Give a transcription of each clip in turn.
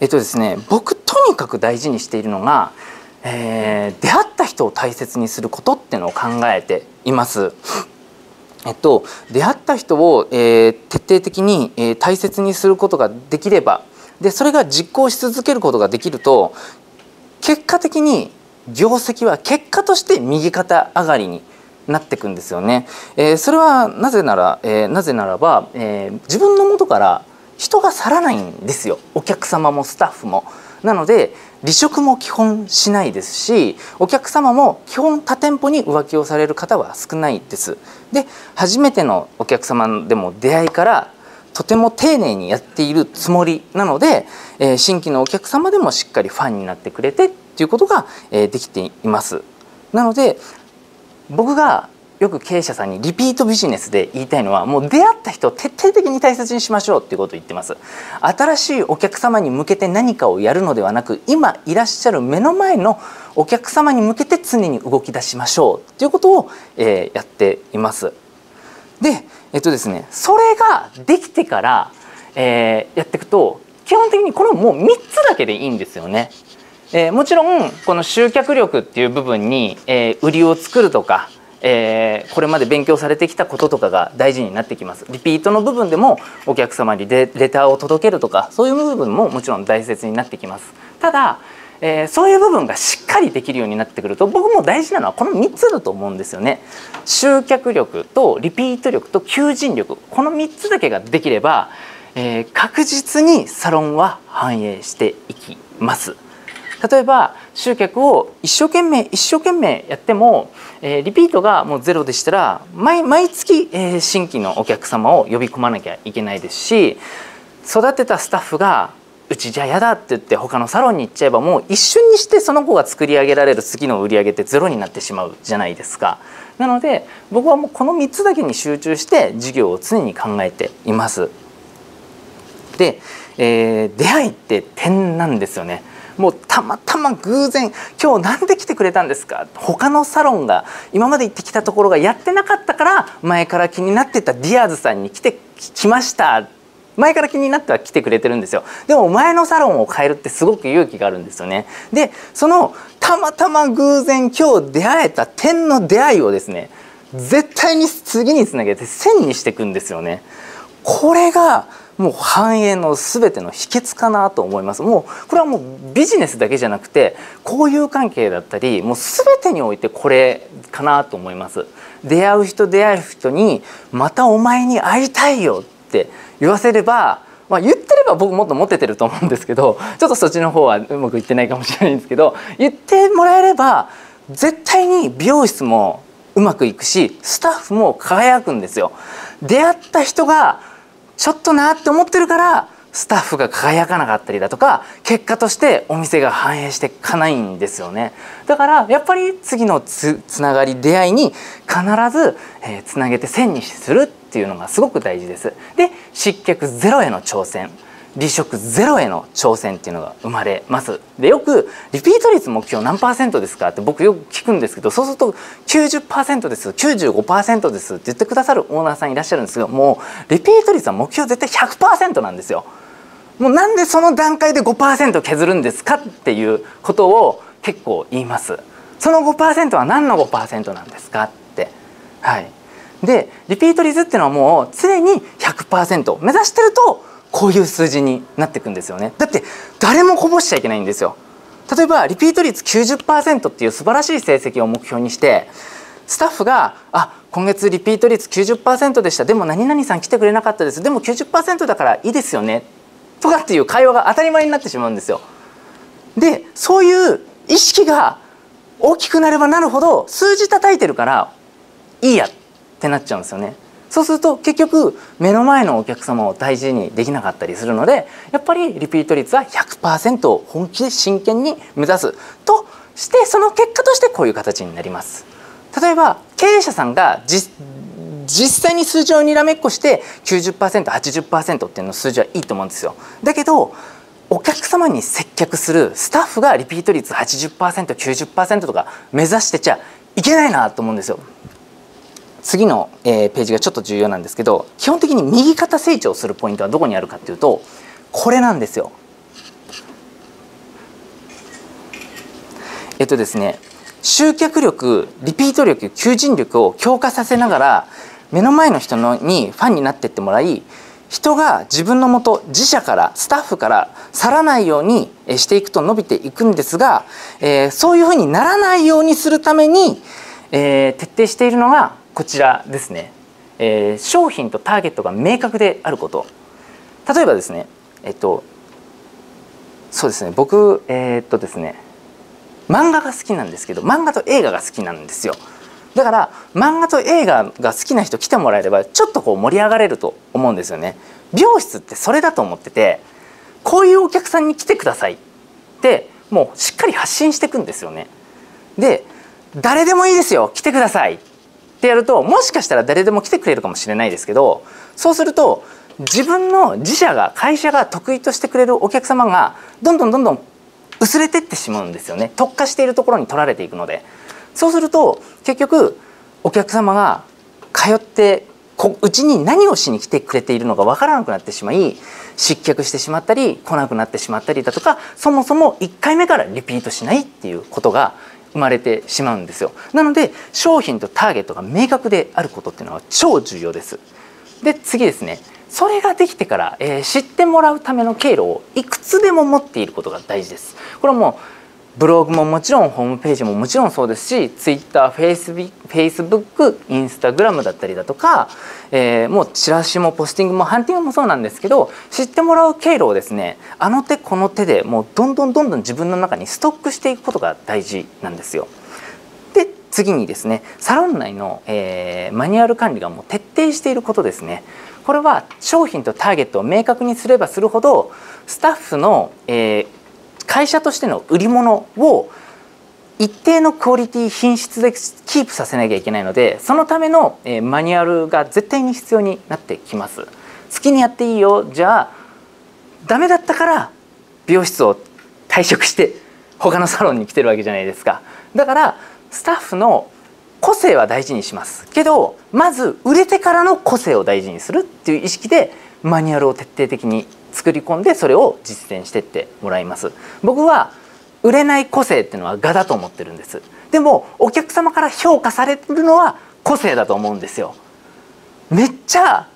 えっとですね僕とにかく大事にしているのが、えー、出会った人を大切にすることっていうのを考えています。えっと、出会った人を、えー、徹底的に、えー、大切にすることができればでそれが実行し続けることができると結果的に業績は結果として右肩上がりになっていくんですよね。えー、それはなぜなら、えー、なぜならば、えー、自分の元から人が去らないんですよお客様もスタッフも。なので離職も基本しないですしお客様も基本他店舗に浮気をされる方は少ないです。で初めてのお客様でも出会いからとても丁寧にやっているつもりなので、えー、新規のお客様でもしっかりファンになってくれてっていうことが、えー、できています。なので僕がよく経営者さんにリピートビジネスで言いたいのはもう出会った人を徹底的に大切にしましょうっていうことを言ってます新しいお客様に向けて何かをやるのではなく今いらっしゃる目の前のお客様に向けて常に動き出しましょうっていうことを、えー、やっていますでえっとですねそれができてから、えー、やっていくと基本的にこのもう3つだけでいいんですよね。えー、もちろんこの集客力っていう部分に、えー、売りを作るとか、えー、これまで勉強されてきたこととかが大事になってきますリピートの部分でもお客様にレレターを届けるとかそういう部分ももちろん大切になってきますただえー、そういう部分がしっかりできるようになってくると僕も大事なのはこの3つだと思うんですよね。集客力とリピート力と求人力この3つだけができれば、えー、確実にサロンは反映していきます。例えば集客を一生懸命一生懸命やっても、えー、リピートがもうゼロでしたら毎毎月、えー、新規のお客様を呼び込まなきゃいけないですし育てたスタッフがうちじゃ嫌だって言って他のサロンに行っちゃえばもう一瞬にしてその子が作り上げられる次の売り上げってゼロになってしまうじゃないですか。なので僕はもうこの3つだけに集中して事業を常に考えています。で、えー、出会いって点なんですよね。もうたまたま偶然今日なんで来てくれたんですか？他のサロンが今まで行ってきたところがやってなかったから前から気になってたディアーズさんに来て来ました。前から気になっては来てくれてるんですよ。でも前のサロンを変えるってすごく勇気があるんですよね。でそのたまたま偶然今日出会えた点の出会いをですね絶対に次につなげて線にしていくんですよね。これがもう繁栄の全ての秘訣かなと思いますもうこれはもうビジネスだけじゃなくて交友関係だったりもう全てにおいてこれかなと思います出会う人出会う人にまたお前に会いたいよって言わせれば、まあ、言ってれば僕もっとモテてると思うんですけど ちょっとそっちの方はうまくいってないかもしれないんですけど言ってもらえれば絶対に美容室もうまくいくしスタッフも輝くんですよ。出会った人がちょっとなって思ってるからスタッフが輝かなかったりだとか結果としてお店が反映していかないんですよね。だからやっぱり次のつながり出会いに必ず、えー、つなげて線にするっていうのがすごく大事です。で失脚ゼロへの挑戦。離職ゼロへの挑戦っていうのが生まれます。でよくリピート率目標何パーセントですかって僕よく聞くんですけどそうすると90%です95%ですって言ってくださるオーナーさんいらっしゃるんですけどもうリピート率は目標絶対100%なんですよ。もうなんでその段階で5%削るんですかっていうことを結構言います。その5%は何の5%なんですかって。はい。でリピート率っていうのはもう常に100%目指してるとこういう数字になっていくんですよね。だって誰もこぼしちゃいけないんですよ。例えばリピート率90%っていう素晴らしい成績を目標にしてスタッフが「あ今月リピート率90%でした。でも何々さん来てくれなかったです。でも90%だからいいですよね」とかっていう会話が当たり前になってしまうんですよ。でそういう意識が大きくなればなるほど数字叩いてるからいいやってなっちゃうんですよね。そうすると結局目の前のお客様を大事にできなかったりするのでやっぱりリピート率は100%を本気で真剣に目指すとしてその結果としてこういう形になります。例えば経営者さんが実際に数字をにらめっこして 90%80% っていうの数字はいいと思うんですよ。だけどお客様に接客するスタッフがリピート率 80%90% とか目指してちゃいけないなと思うんですよ。次の、えー、ページがちょっと重要なんですけど基本的に右肩成長するポイントはどこにあるかっていうとこれなんですよ。えっとですね集客力リピート力求人力を強化させながら目の前の人のにファンになってってもらい人が自分のもと自社からスタッフから去らないようにしていくと伸びていくんですが、えー、そういうふうにならないようにするために、えー、徹底しているのがこちらですね、えー、商品とターゲットが明確であること。例えばですねえっとそうですね。僕えー、っとですね漫画が好きなんですけど漫画と映画が好きなんですよ。だから漫画と映画が好きな人来てもらえればちょっとこう盛り上がれると思うんですよね。美容室ってそれだと思っててこういうお客さんに来てくださいってもうしっかり発信していくんですよね。で誰でもいいですよ。来てください。ってやるともしかしたら誰でも来てくれるかもしれないですけどそうすると自分の自社が会社が得意としてくれるお客様がどんどんどんどん薄れてってしまうんですよね。特化しているところに取られていくので。そうすると結局お客様が通ってうちに何をしに来てくれているのかわからなくなってしまい失脚してしまったり来なくなってしまったりだとかそもそも1回目からリピートしないっていうことが生まれてしまうんですよ。なので商品とターゲットが明確であることっていうのは超重要です。で次ですね。それができてから、えー、知ってもらうための経路をいくつでも持っていることが大事です。これはもうブログももちろんホームページももちろんそうですし Twitter、Facebook、Instagram だったりだとか、えー、もうチラシもポスティングもハンティングもそうなんですけど知ってもらう経路をですねあの手この手でもうどんどんどんどん自分の中にストックしていくことが大事なんですよ。で次にですねサロン内の、えー、マニュアル管理がもう徹底していることですね。これは商品とターゲットを明確にすればするほどスタッフの、えー、会社としての売り物を一定のクオリティ品質でキープさせなきゃいけないのでそのための、え、マニュアルが絶対に必要になってきます。好きにやっていいよ。じゃあダメだったから美容室を退職して他のサロンに来てるわけじゃないですか。だからスタッフの個性は大事にします。けどまず売れてからの個性を大事にするっていう意識でマニュアルを徹底的に作り込んでそれを実践してってもらいます。僕は売れない個性っていうのは我だと思ってるんです。でもお客様から評価されるのは個性だと思うんですよ。めっちゃ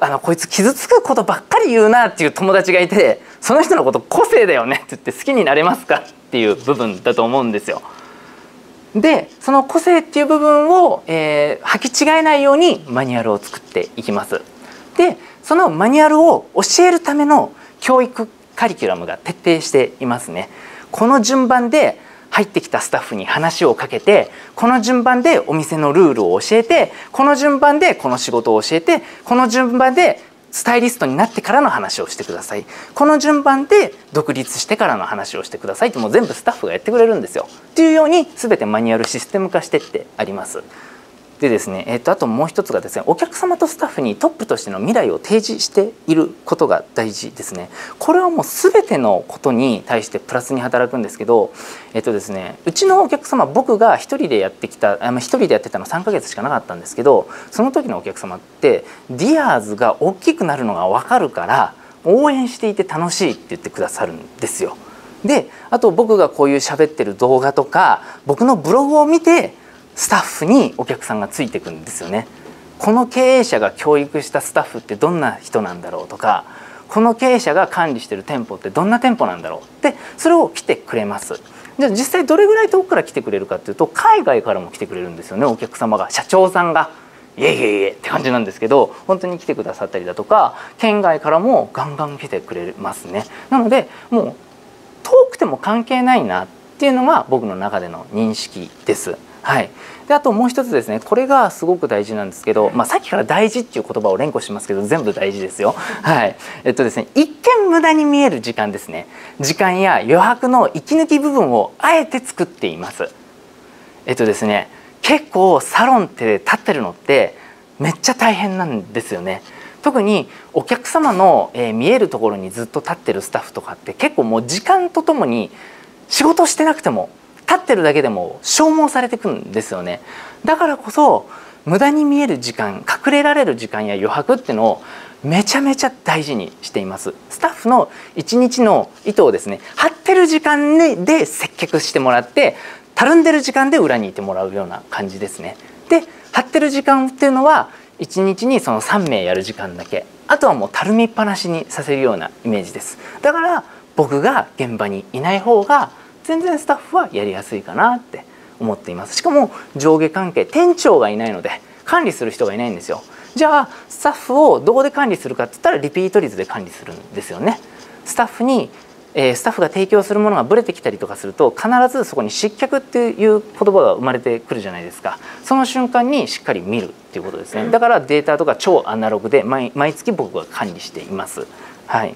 あのこいつ傷つくことばっかり言うなっていう友達がいてその人のこと個性だよねって言って好きになれますかっていう部分だと思うんですよ。でその個性っていう部分を、えー、履き違えないようにマニュアルを作っていきます。でそのマニュアルを教えるための教育カリキュラムが徹底していますね。この順番で入ってきたスタッフに話をかけてこの順番でお店のルールを教えてこの順番でこの仕事を教えてこの順番でスタイリストになってからの話をしてください。この順番で独立してからの話をしてくださいってもう全部スタッフがやってくれるんですよ。っていうように全てマニュアルシステム化してってあります。でですね、えー、とあともう一つがですねお客様とスタッフにトップとしての未来を提示していることが大事ですねこれはもう全てのことに対してプラスに働くんですけど、えーとですね、うちのお客様僕が一人でやってきた一人でやってたの3ヶ月しかなかったんですけどその時のお客様ってディアーズが大きくなるのが分かるから応援していて楽しいって言ってくださるんですよ。であと僕がこういう喋ってる動画とか僕のブログを見てスタッフにお客さんがついてくんですよね。この経営者が教育したスタッフってどんな人なんだろうとかこの経営者が管理してる店舗ってどんな店舗なんだろうってそれを来てくれます。じゃあ実際どれぐらい遠くから来てくれるかっていうと海外からも来てくれるんですよねお客様が社長さんが。いえいえいえって感じなんですけど本当に来てくださったりだとか県外からもガンガン来てくれますね。なのでもう遠くても関係ないなっていうのが僕の中での認識です。はい、であともう一つですねこれがすごく大事なんですけど、まあ、さっきから大事っていう言葉を連呼しますけど全部大事ですよ。はいえっとですね、一見無駄に見える時間ですね時間や余白の息抜き部分をあえて作っています。えっとですね結構サロンって立ってるのってめっちゃ大変なんですよね。特にお客様の、えー、見えるところにずっと立ってるスタッフとかって結構もう時間とともに仕事してなくても立ってるだけでも消耗されていくんですよね。だからこそ無駄に見える時間隠れられる時間や余白っていうのをめちゃめちゃ大事にしています。スタッフの一日の意図をですね張ってる時間で接客してもらってたるんでる時間で裏にいてもらうような感じですね。で張ってる時間っていうのは1日にその3名やる時間だけ。あとはもうたるみっぱなしにさせるようなイメージです。だから僕が現場にいない方が全然スタッフはやりやすいかなって思っています。しかも上下関係店長がいないので管理する人がいないんですよ。じゃあスタッフをどこで管理するかって言ったらリピート率で管理するんですよね。スタッフにえ、スタッフが提供するものがブレてきたりとかすると必ずそこに失脚っていう言葉が生まれてくるじゃないですか。その瞬間にしっかり見るっていうことですね。だからデータとか超アナログで毎毎月僕が管理しています。はい。